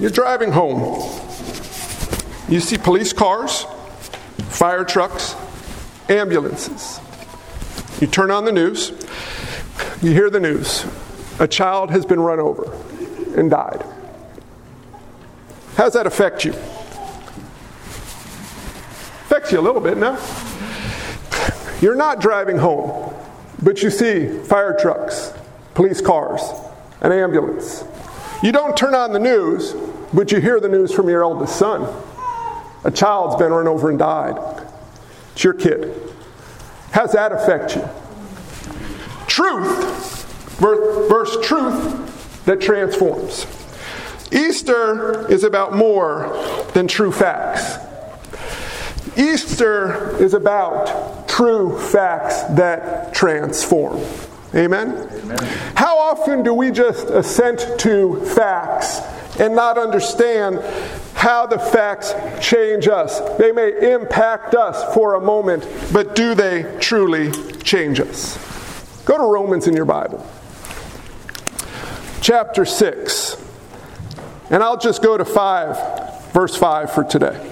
You're driving home. You see police cars, fire trucks, ambulances. You turn on the news, you hear the news. A child has been run over and died. How does that affect you? Affects you a little bit, no? You're not driving home, but you see fire trucks, police cars, an ambulance. You don't turn on the news, but you hear the news from your eldest son. A child's been run over and died. It's your kid. How does that affect you? Truth versus truth that transforms. Easter is about more than true facts. Easter is about true facts that transform. Amen? Amen? How often do we just assent to facts and not understand how the facts change us? They may impact us for a moment, but do they truly change us? Go to Romans in your Bible, chapter 6. And I'll just go to 5, verse 5 for today.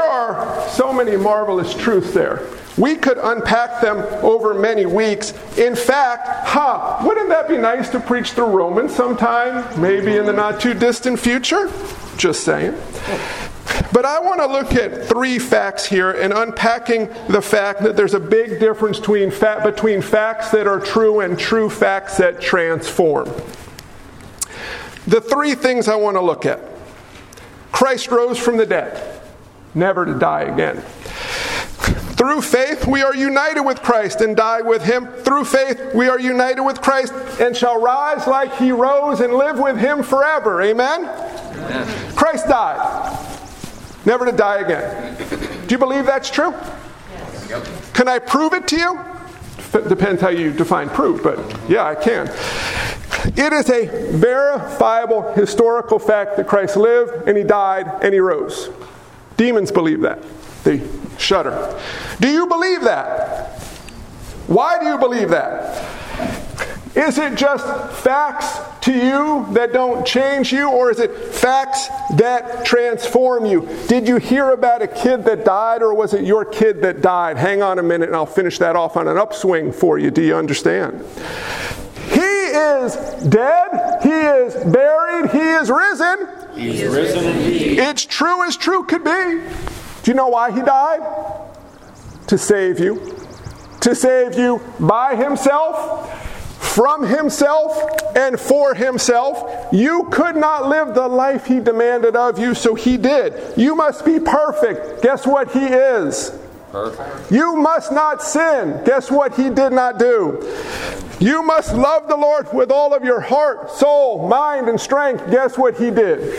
There are so many marvelous truths there. We could unpack them over many weeks. In fact, huh, wouldn't that be nice to preach through Romans sometime, maybe in the not too distant future? Just saying. But I want to look at three facts here and unpacking the fact that there's a big difference between, between facts that are true and true facts that transform. The three things I want to look at Christ rose from the dead never to die again. Through faith, we are united with Christ and die with him. Through faith, we are united with Christ and shall rise like he rose and live with him forever. Amen? Amen. Christ died, never to die again. Do you believe that's true? Yes. Can I prove it to you? Depends how you define proof, but yeah, I can. It is a verifiable historical fact that Christ lived and he died and he rose. Demons believe that. They shudder. Do you believe that? Why do you believe that? Is it just facts to you that don't change you, or is it facts that transform you? Did you hear about a kid that died, or was it your kid that died? Hang on a minute, and I'll finish that off on an upswing for you. Do you understand? He is dead, He is buried, He is risen. He's risen indeed. It's true as true could be. Do you know why he died? To save you. To save you by himself, from himself, and for himself. You could not live the life he demanded of you, so he did. You must be perfect. Guess what he is? Perfect. You must not sin. Guess what he did not do? You must love the Lord with all of your heart, soul, mind, and strength. Guess what he did?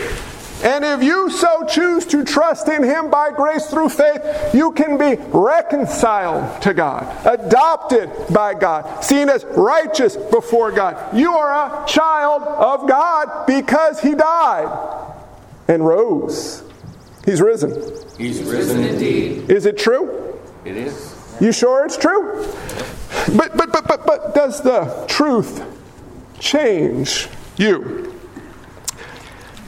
And if you so choose to trust in Him by grace through faith, you can be reconciled to God, adopted by God, seen as righteous before God. You are a child of God because He died and rose. He's risen. He's risen indeed. Is it true? It is. You sure it's true? But but but but but does the truth change you?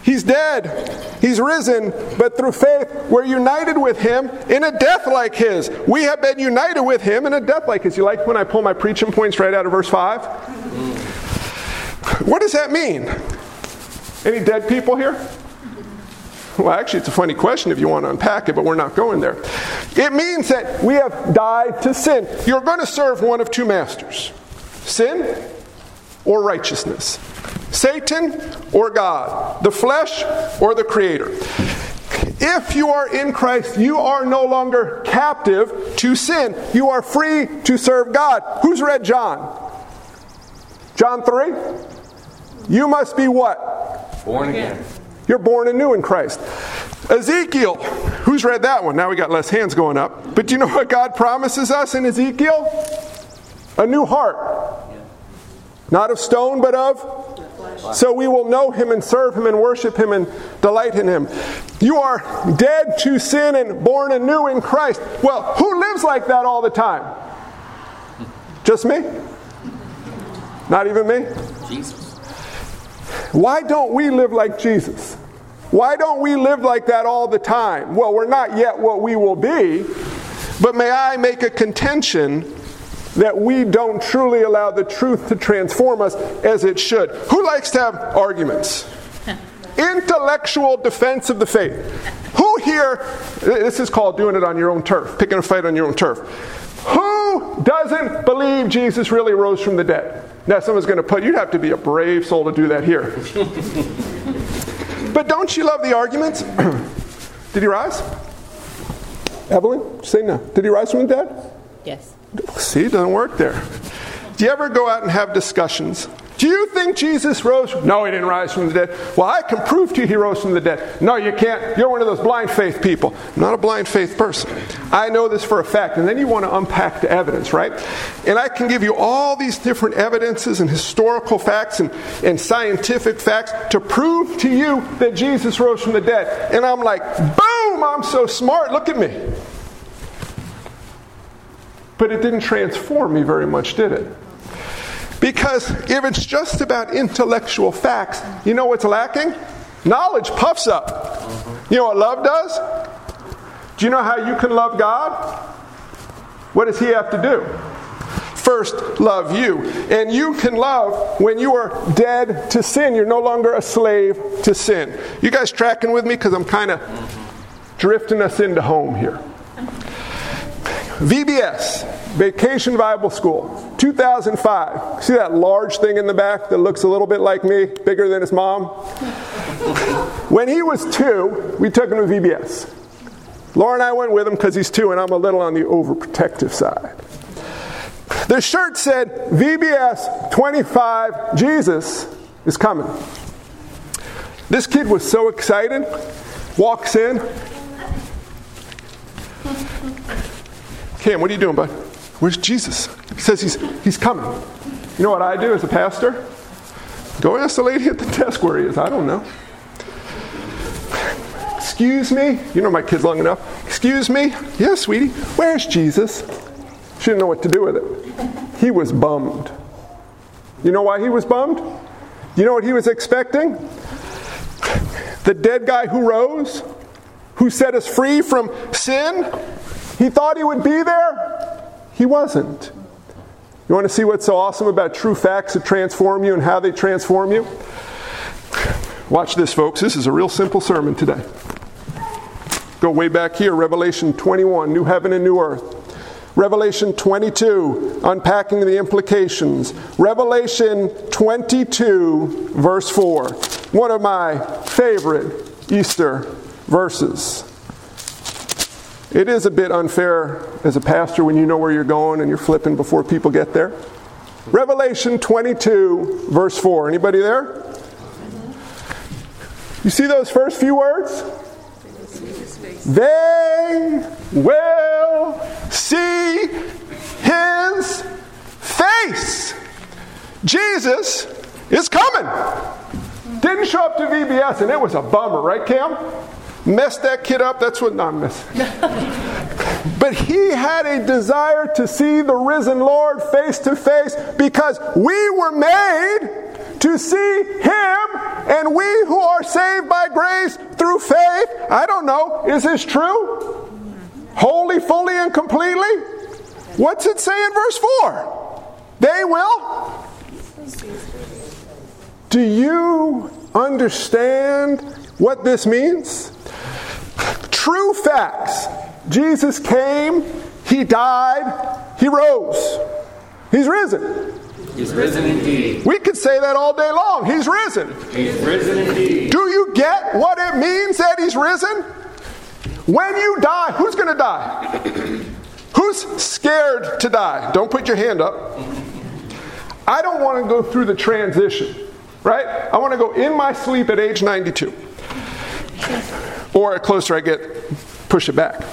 He's dead. He's risen, but through faith, we're united with him in a death like his. We have been united with him in a death like his. You like when I pull my preaching points right out of verse 5? What does that mean? Any dead people here? Well, actually, it's a funny question if you want to unpack it, but we're not going there. It means that we have died to sin. You're going to serve one of two masters sin or righteousness, Satan or God, the flesh or the Creator. If you are in Christ, you are no longer captive to sin. You are free to serve God. Who's read John? John 3? You must be what? Born again. You're born anew in Christ. Ezekiel, who's read that one? Now we got less hands going up. But do you know what God promises us in Ezekiel? A new heart. Not of stone, but of so we will know him and serve him and worship him and delight in him. You are dead to sin and born anew in Christ. Well, who lives like that all the time? Just me? Not even me? Jesus. Why don't we live like Jesus? Why don't we live like that all the time? Well, we're not yet what we will be, but may I make a contention that we don't truly allow the truth to transform us as it should. Who likes to have arguments? Intellectual defense of the faith. Who here, this is called doing it on your own turf, picking a fight on your own turf. Who doesn't believe Jesus really rose from the dead? Now, someone's going to put, you'd have to be a brave soul to do that here. but don't you love the arguments? Did he rise? Evelyn, say no. Did he rise from the dead? Yes. See, it doesn't work there. Do you ever go out and have discussions? Do you think Jesus rose? No, he didn't rise from the dead. Well, I can prove to you he rose from the dead. No, you can't. You're one of those blind faith people. I'm not a blind faith person. I know this for a fact. And then you want to unpack the evidence, right? And I can give you all these different evidences and historical facts and, and scientific facts to prove to you that Jesus rose from the dead. And I'm like, boom, I'm so smart. Look at me. But it didn't transform me very much, did it? Because if it's just about intellectual facts, you know what's lacking? Knowledge puffs up. You know what love does? Do you know how you can love God? What does He have to do? First, love you. And you can love when you are dead to sin. You're no longer a slave to sin. You guys tracking with me? Because I'm kind of drifting us into home here. VBS, Vacation Bible School, 2005. See that large thing in the back that looks a little bit like me, bigger than his mom? when he was two, we took him to VBS. Laura and I went with him because he's two and I'm a little on the overprotective side. The shirt said, VBS 25, Jesus is coming. This kid was so excited, walks in. Kim, what are you doing, bud? Where's Jesus? He says he's, he's coming. You know what I do as a pastor? Go ask the lady at the desk where he is. I don't know. Excuse me? You know my kids long enough. Excuse me? Yes, sweetie. Where's Jesus? She didn't know what to do with it. He was bummed. You know why he was bummed? You know what he was expecting? The dead guy who rose, who set us free from sin, he thought he would be there. He wasn't. You want to see what's so awesome about true facts that transform you and how they transform you? Watch this, folks. This is a real simple sermon today. Go way back here, Revelation 21, New Heaven and New Earth. Revelation 22, unpacking the implications. Revelation 22, verse 4, one of my favorite Easter verses. It is a bit unfair as a pastor when you know where you're going and you're flipping before people get there. Revelation 22, verse 4. Anybody there? You see those first few words? They will see his face. Jesus is coming. Didn't show up to VBS, and it was a bummer, right, Cam? Messed that kid up. That's what, no, I'm but he had a desire to see the risen Lord face to face because we were made to see him, and we who are saved by grace through faith. I don't know, is this true? Wholly, fully, and completely? What's it say in verse 4? They will. Do you understand what this means? True facts. Jesus came, he died, he rose. He's risen. He's risen indeed. We could say that all day long. He's risen. He's risen indeed. Do you get what it means that he's risen? When you die, who's going to die? Who's scared to die? Don't put your hand up. I don't want to go through the transition, right? I want to go in my sleep at age 92. Or the closer I get, push it back.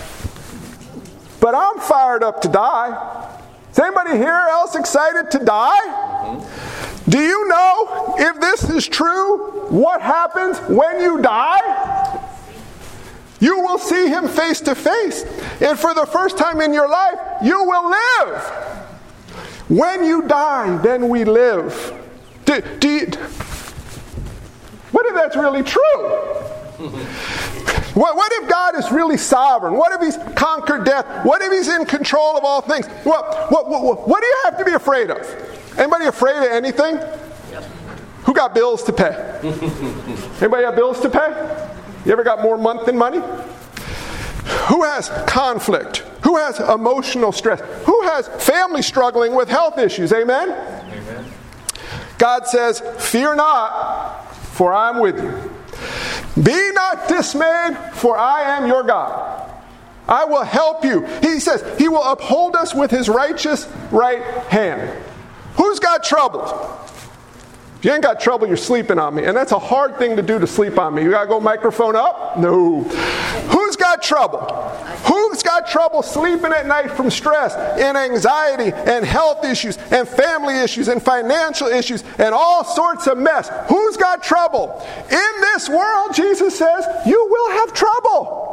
But I'm fired up to die. Is anybody here else excited to die? Do you know if this is true, what happens when you die? You will see him face to face. And for the first time in your life, you will live. When you die, then we live. Do, do you, what if that's really true? What, what, if God is really sovereign? What if He's conquered death? What if He's in control of all things? What, what, what, what do you have to be afraid of? Anybody afraid of anything? Yep. Who got bills to pay? Anybody got bills to pay? You ever got more month than money? Who has conflict? Who has emotional stress? Who has family struggling with health issues? Amen? Amen. God says, Fear not, for I'm with you. Be not dismayed, for I am your God. I will help you. He says, He will uphold us with His righteous right hand. Who's got trouble? If you ain't got trouble, you're sleeping on me. And that's a hard thing to do to sleep on me. You gotta go microphone up? No. Who's got trouble? Who's got trouble sleeping at night from stress and anxiety and health issues and family issues and financial issues and all sorts of mess? Who's got trouble? In this world, Jesus says, you will have trouble.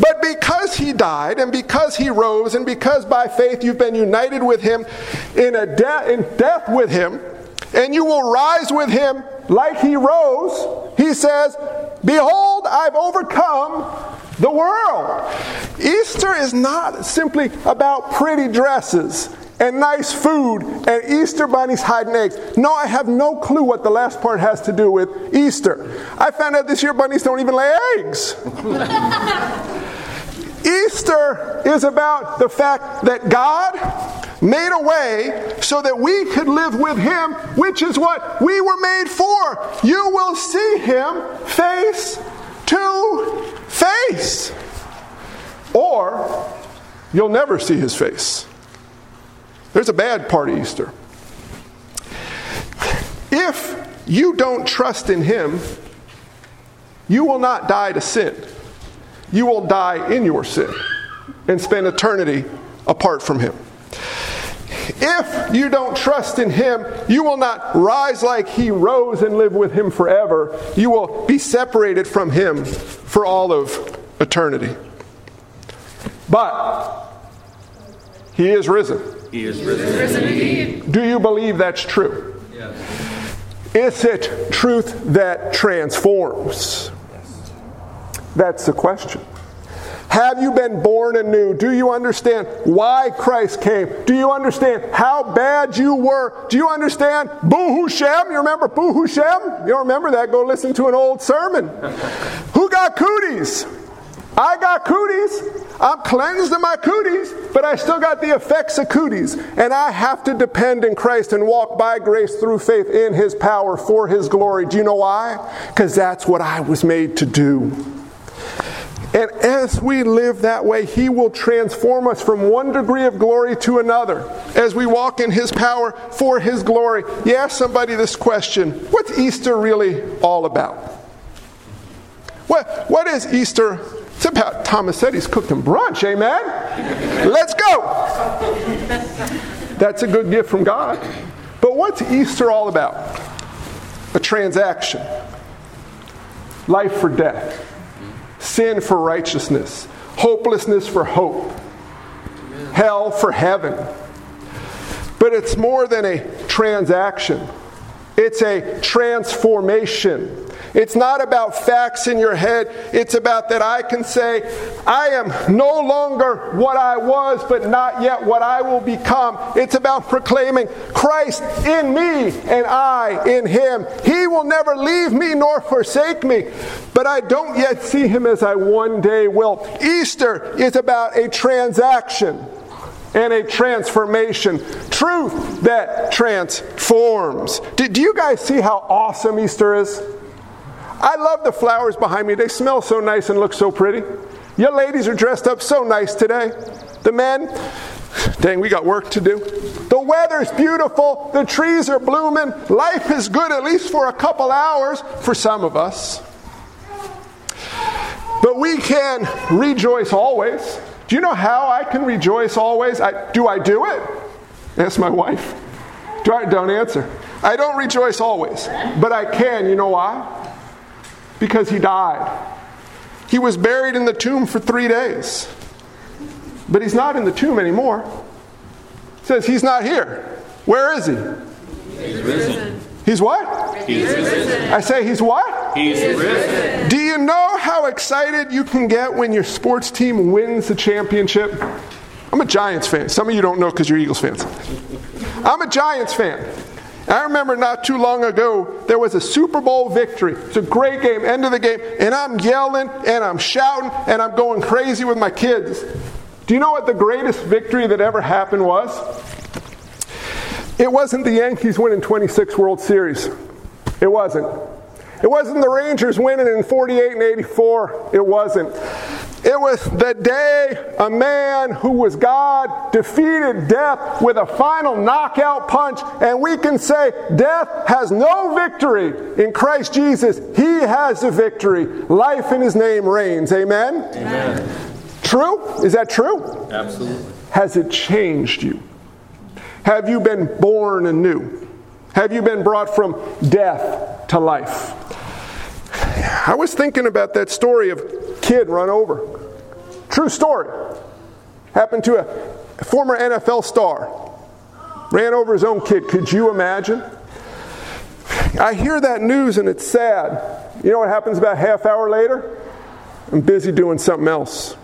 But because he died and because he rose and because by faith you've been united with him in, a de- in death with him, and you will rise with him like he rose. He says, Behold, I've overcome the world. Easter is not simply about pretty dresses and nice food and Easter bunnies hiding eggs. No, I have no clue what the last part has to do with Easter. I found out this year bunnies don't even lay eggs. Easter is about the fact that God made a way so that we could live with Him, which is what we were made for. You will see Him face to face. Or you'll never see His face. There's a bad part of Easter. If you don't trust in Him, you will not die to sin you will die in your sin and spend eternity apart from Him. If you don't trust in Him, you will not rise like He rose and live with Him forever. You will be separated from Him for all of eternity. But He is risen. He is risen, risen indeed. Do you believe that's true? Yes. Is it truth that transforms? That's the question. Have you been born anew? Do you understand why Christ came? Do you understand how bad you were? Do you understand Boo Shem? You remember Boo Shem? You don't remember that? Go listen to an old sermon. Who got cooties? I got cooties. I'm cleansed of my cooties, but I still got the effects of cooties. And I have to depend in Christ and walk by grace through faith in His power for His glory. Do you know why? Because that's what I was made to do. And as we live that way, He will transform us from one degree of glory to another as we walk in His power for His glory. You ask somebody this question What's Easter really all about? What, what is Easter? It's about Thomas said he's cooking brunch, amen? Let's go. That's a good gift from God. But what's Easter all about? A transaction. Life for death sin for righteousness, hopelessness for hope, hell for heaven. But it's more than a transaction, it's a transformation. It's not about facts in your head. It's about that I can say, I am no longer what I was, but not yet what I will become. It's about proclaiming Christ in me and I in him. He will never leave me nor forsake me, but I don't yet see him as I one day will. Easter is about a transaction and a transformation. Truth that transforms. Do, do you guys see how awesome Easter is? I love the flowers behind me. They smell so nice and look so pretty. Your ladies are dressed up so nice today. The men, dang, we got work to do. The weather's beautiful. The trees are blooming. Life is good, at least for a couple hours for some of us. But we can rejoice always. Do you know how I can rejoice always? I, do I do it? Ask my wife. Do I, don't answer. I don't rejoice always, but I can. You know why? Because he died. He was buried in the tomb for three days, but he's not in the tomb anymore. It says he's not here. Where is he? He's risen. He's what? He's risen. I say he's what? He's risen. Do you know how excited you can get when your sports team wins the championship? I'm a Giants fan. Some of you don't know because you're Eagles fans. I'm a Giants fan. I remember not too long ago, there was a Super Bowl victory. It's a great game, end of the game, and I'm yelling and I'm shouting and I'm going crazy with my kids. Do you know what the greatest victory that ever happened was? It wasn't the Yankees winning 26 World Series. It wasn't. It wasn't the Rangers winning in 48 and 84. It wasn't. It was the day a man who was God defeated death with a final knockout punch, and we can say death has no victory in Christ Jesus. He has the victory. Life in his name reigns. Amen? Amen. True? Is that true? Absolutely. Has it changed you? Have you been born anew? Have you been brought from death to life? I was thinking about that story of kid run over. True story. Happened to a former NFL star. Ran over his own kid. Could you imagine? I hear that news and it's sad. You know what happens about half hour later? I'm busy doing something else.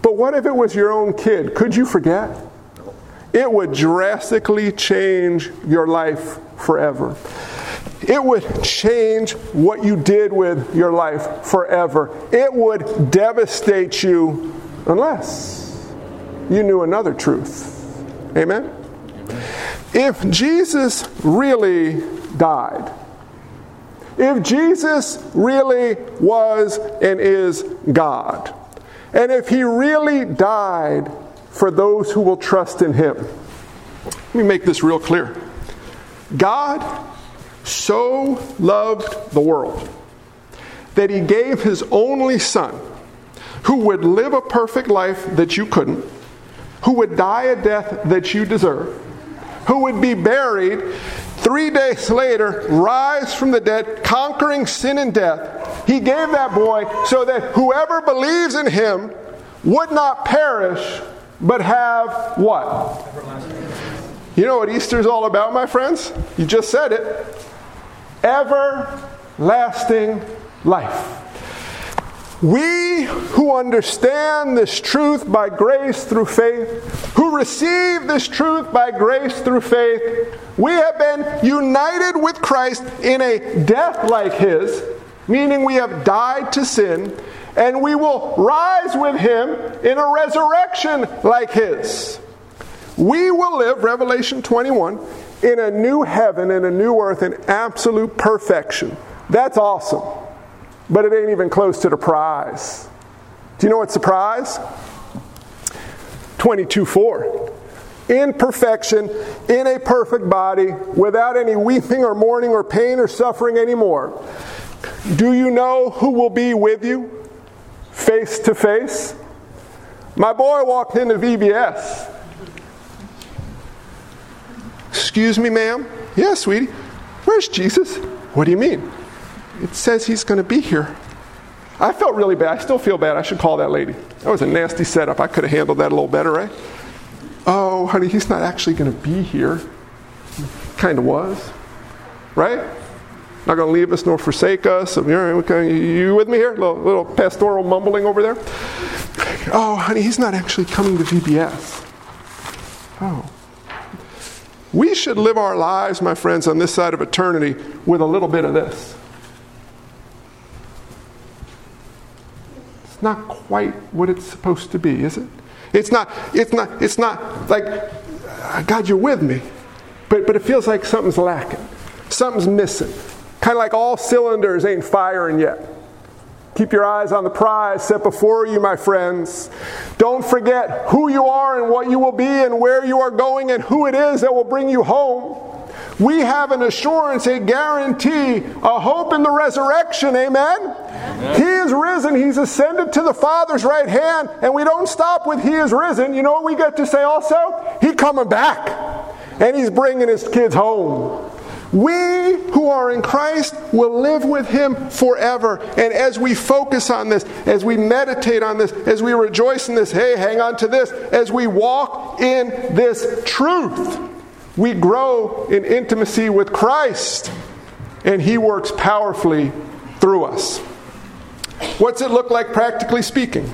But what if it was your own kid? Could you forget? It would drastically change your life forever. It would change what you did with your life forever. It would devastate you unless you knew another truth. Amen? If Jesus really died, if Jesus really was and is God, and if he really died for those who will trust in him, let me make this real clear. God so loved the world that he gave his only son, who would live a perfect life that you couldn't, who would die a death that you deserve, who would be buried, three days later, rise from the dead, conquering sin and death. He gave that boy so that whoever believes in him would not perish, but have what? You know what Easter is all about, my friends? You just said it everlasting life. We who understand this truth by grace through faith, who receive this truth by grace through faith, we have been united with Christ in a death like his, meaning we have died to sin, and we will rise with him in a resurrection like his. We will live, Revelation 21, in a new heaven and a new earth in absolute perfection. That's awesome. But it ain't even close to the prize. Do you know what's the prize? 22 4. In perfection, in a perfect body, without any weeping or mourning or pain or suffering anymore. Do you know who will be with you face to face? My boy walked into VBS Excuse me, ma'am? Yeah, sweetie. Where's Jesus? What do you mean? It says he's going to be here. I felt really bad. I still feel bad. I should call that lady. That was a nasty setup. I could have handled that a little better, right? Oh, honey, he's not actually going to be here. Kind of was. right? Not going to leave us nor forsake us. You with me here? Little, little pastoral mumbling over there. Oh, honey, he's not actually coming to VBS. Oh. We should live our lives, my friends, on this side of eternity with a little bit of this. It's not quite what it's supposed to be, is it? It's not, it's not, it's not like, uh, God, you're with me. But, but it feels like something's lacking. Something's missing. Kind of like all cylinders ain't firing yet. Keep your eyes on the prize set before you, my friends. Don't forget who you are and what you will be and where you are going and who it is that will bring you home. We have an assurance, a guarantee, a hope in the resurrection. Amen? Amen? He is risen. He's ascended to the Father's right hand. And we don't stop with He is risen. You know what we get to say also? He coming back. And He's bringing His kids home. We who are in Christ will live with Him forever. And as we focus on this, as we meditate on this, as we rejoice in this, hey, hang on to this, as we walk in this truth, we grow in intimacy with Christ. And He works powerfully through us. What's it look like practically speaking?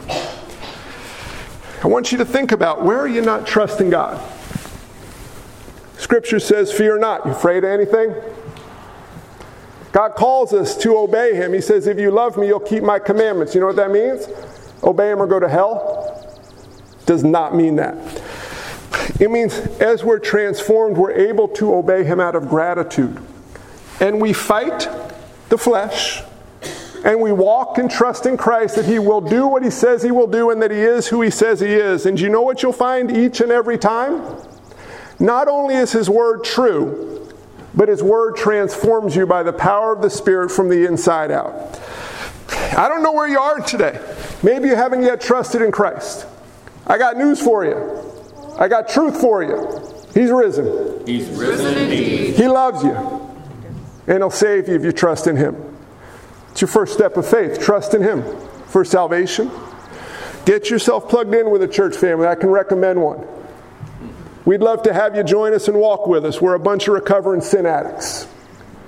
I want you to think about where are you not trusting God? Scripture says, Fear not. You afraid of anything? God calls us to obey Him. He says, If you love me, you'll keep my commandments. You know what that means? Obey Him or go to hell? Does not mean that. It means as we're transformed, we're able to obey Him out of gratitude. And we fight the flesh, and we walk and trust in Christ that He will do what He says He will do and that He is who He says He is. And you know what you'll find each and every time? Not only is His Word true, but His Word transforms you by the power of the Spirit from the inside out. I don't know where you are today. Maybe you haven't yet trusted in Christ. I got news for you. I got truth for you. He's risen. He's risen indeed. He loves you. And He'll save you if you trust in Him. It's your first step of faith. Trust in Him for salvation. Get yourself plugged in with a church family. I can recommend one. We'd love to have you join us and walk with us. We're a bunch of recovering sin addicts,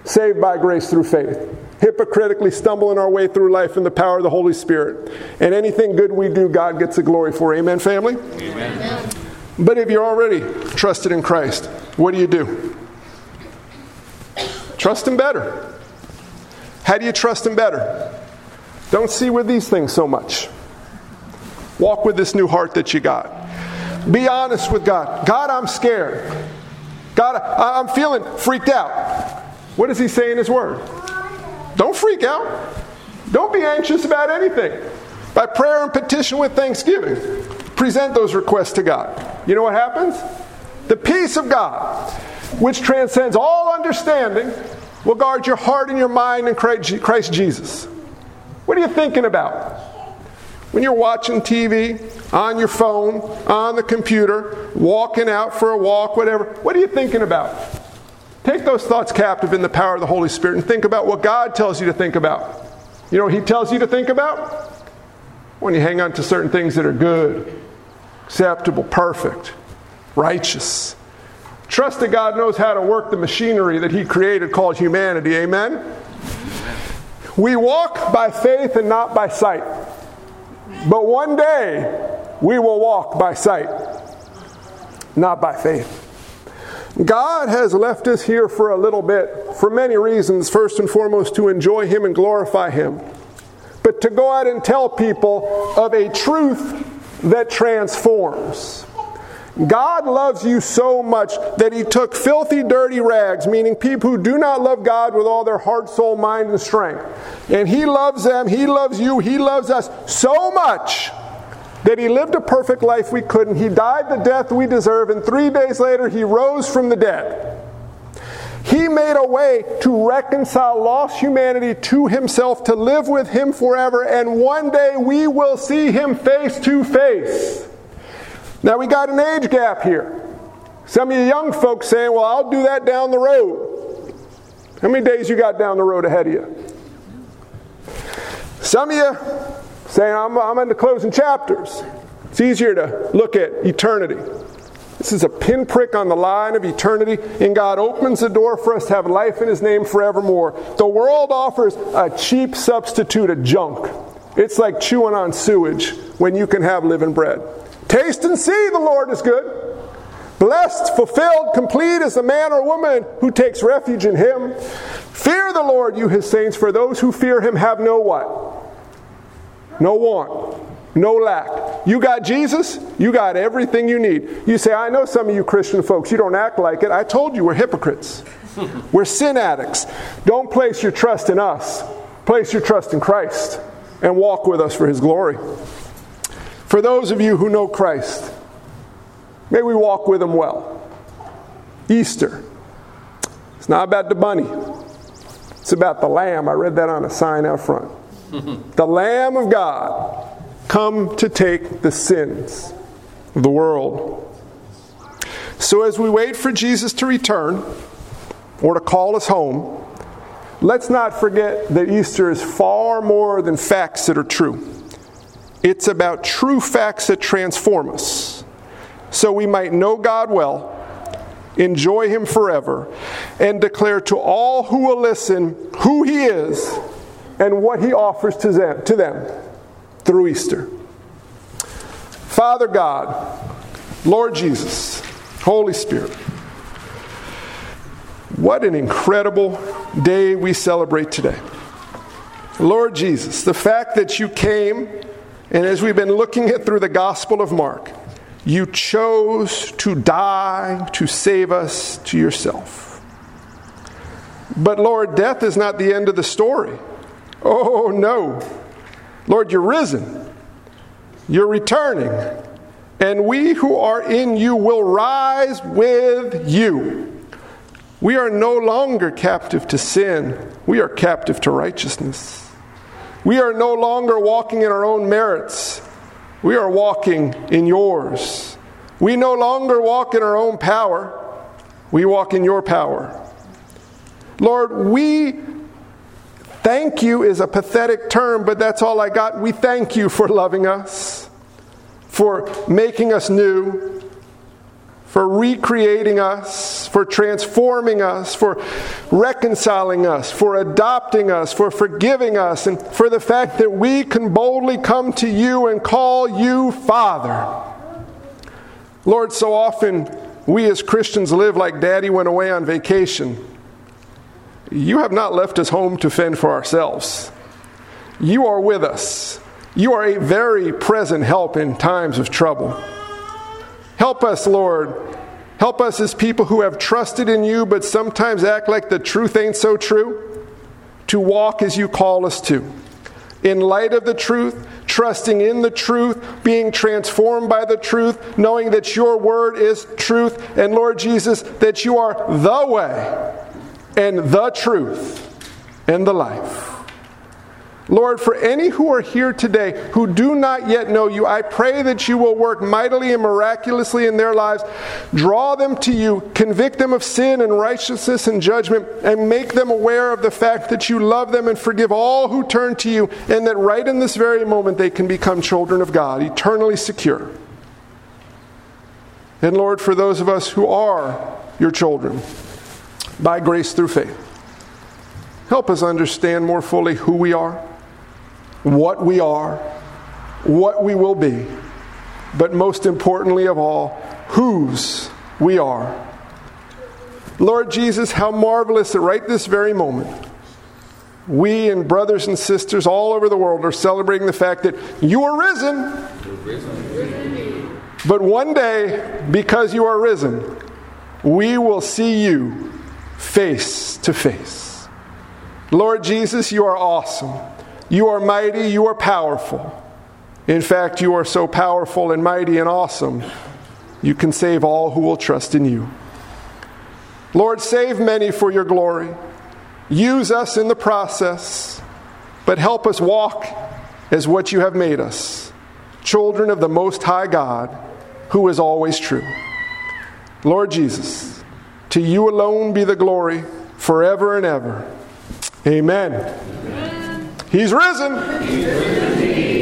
saved by grace through faith, hypocritically stumbling our way through life in the power of the Holy Spirit. And anything good we do, God gets the glory for. Amen, family? Amen. But if you're already trusted in Christ, what do you do? Trust Him better. How do you trust Him better? Don't see with these things so much. Walk with this new heart that you got. Be honest with God. God, I'm scared. God, I'm feeling freaked out. What does He say in His Word? Don't freak out. Don't be anxious about anything. By prayer and petition with thanksgiving, present those requests to God. You know what happens? The peace of God, which transcends all understanding, will guard your heart and your mind in Christ Jesus. What are you thinking about? When you're watching TV, on your phone, on the computer, walking out for a walk, whatever, what are you thinking about? Take those thoughts captive in the power of the Holy Spirit and think about what God tells you to think about. You know what He tells you to think about? When you hang on to certain things that are good, acceptable, perfect, righteous. Trust that God knows how to work the machinery that He created called humanity. Amen? We walk by faith and not by sight. But one day, we will walk by sight, not by faith. God has left us here for a little bit for many reasons. First and foremost, to enjoy Him and glorify Him, but to go out and tell people of a truth that transforms. God loves you so much that He took filthy, dirty rags, meaning people who do not love God with all their heart, soul, mind, and strength. And He loves them, He loves you, He loves us so much that He lived a perfect life we couldn't. He died the death we deserve, and three days later, He rose from the dead. He made a way to reconcile lost humanity to Himself, to live with Him forever, and one day we will see Him face to face. Now we got an age gap here. Some of you young folks saying, well, I'll do that down the road. How many days you got down the road ahead of you? Some of you saying, I'm, I'm closing chapters. It's easier to look at eternity. This is a pinprick on the line of eternity, and God opens the door for us to have life in His name forevermore. The world offers a cheap substitute of junk. It's like chewing on sewage when you can have living bread. Taste and see the Lord is good. Blessed, fulfilled, complete is the man or woman who takes refuge in him. Fear the Lord, you his saints, for those who fear him have no what? No want, no lack. You got Jesus, you got everything you need. You say, I know some of you Christian folks, you don't act like it. I told you we're hypocrites. we're sin addicts. Don't place your trust in us, place your trust in Christ and walk with us for his glory. For those of you who know Christ, may we walk with him well. Easter. It's not about the bunny. It's about the lamb. I read that on a sign out front. the lamb of God come to take the sins of the world. So as we wait for Jesus to return or to call us home, let's not forget that Easter is far more than facts that are true. It's about true facts that transform us so we might know God well, enjoy Him forever, and declare to all who will listen who He is and what He offers to them, to them through Easter. Father God, Lord Jesus, Holy Spirit, what an incredible day we celebrate today. Lord Jesus, the fact that you came and as we've been looking at through the Gospel of Mark, you chose to die to save us to yourself. But Lord, death is not the end of the story. Oh, no. Lord, you're risen. You're returning. And we who are in you will rise with you. We are no longer captive to sin, we are captive to righteousness. We are no longer walking in our own merits. We are walking in yours. We no longer walk in our own power. We walk in your power. Lord, we thank you is a pathetic term, but that's all I got. We thank you for loving us, for making us new, for recreating us, for transforming us, for reconciling us, for adopting us, for forgiving us, and for the fact that we can boldly come to you and call you Father. Lord, so often we as Christians live like Daddy went away on vacation. You have not left us home to fend for ourselves. You are with us. You are a very present help in times of trouble. Help us, Lord. Help us as people who have trusted in you but sometimes act like the truth ain't so true, to walk as you call us to. In light of the truth, trusting in the truth, being transformed by the truth, knowing that your word is truth, and Lord Jesus, that you are the way and the truth and the life. Lord, for any who are here today who do not yet know you, I pray that you will work mightily and miraculously in their lives. Draw them to you, convict them of sin and righteousness and judgment, and make them aware of the fact that you love them and forgive all who turn to you, and that right in this very moment they can become children of God, eternally secure. And Lord, for those of us who are your children, by grace through faith, help us understand more fully who we are what we are, what we will be, but most importantly of all, whose we are. Lord Jesus, how marvelous that right this very moment, we and brothers and sisters all over the world are celebrating the fact that you are risen. But one day, because you are risen, we will see you face to face. Lord Jesus, you are awesome. You are mighty, you are powerful. In fact, you are so powerful and mighty and awesome, you can save all who will trust in you. Lord, save many for your glory. Use us in the process, but help us walk as what you have made us children of the Most High God, who is always true. Lord Jesus, to you alone be the glory forever and ever. Amen. He's risen. He's risen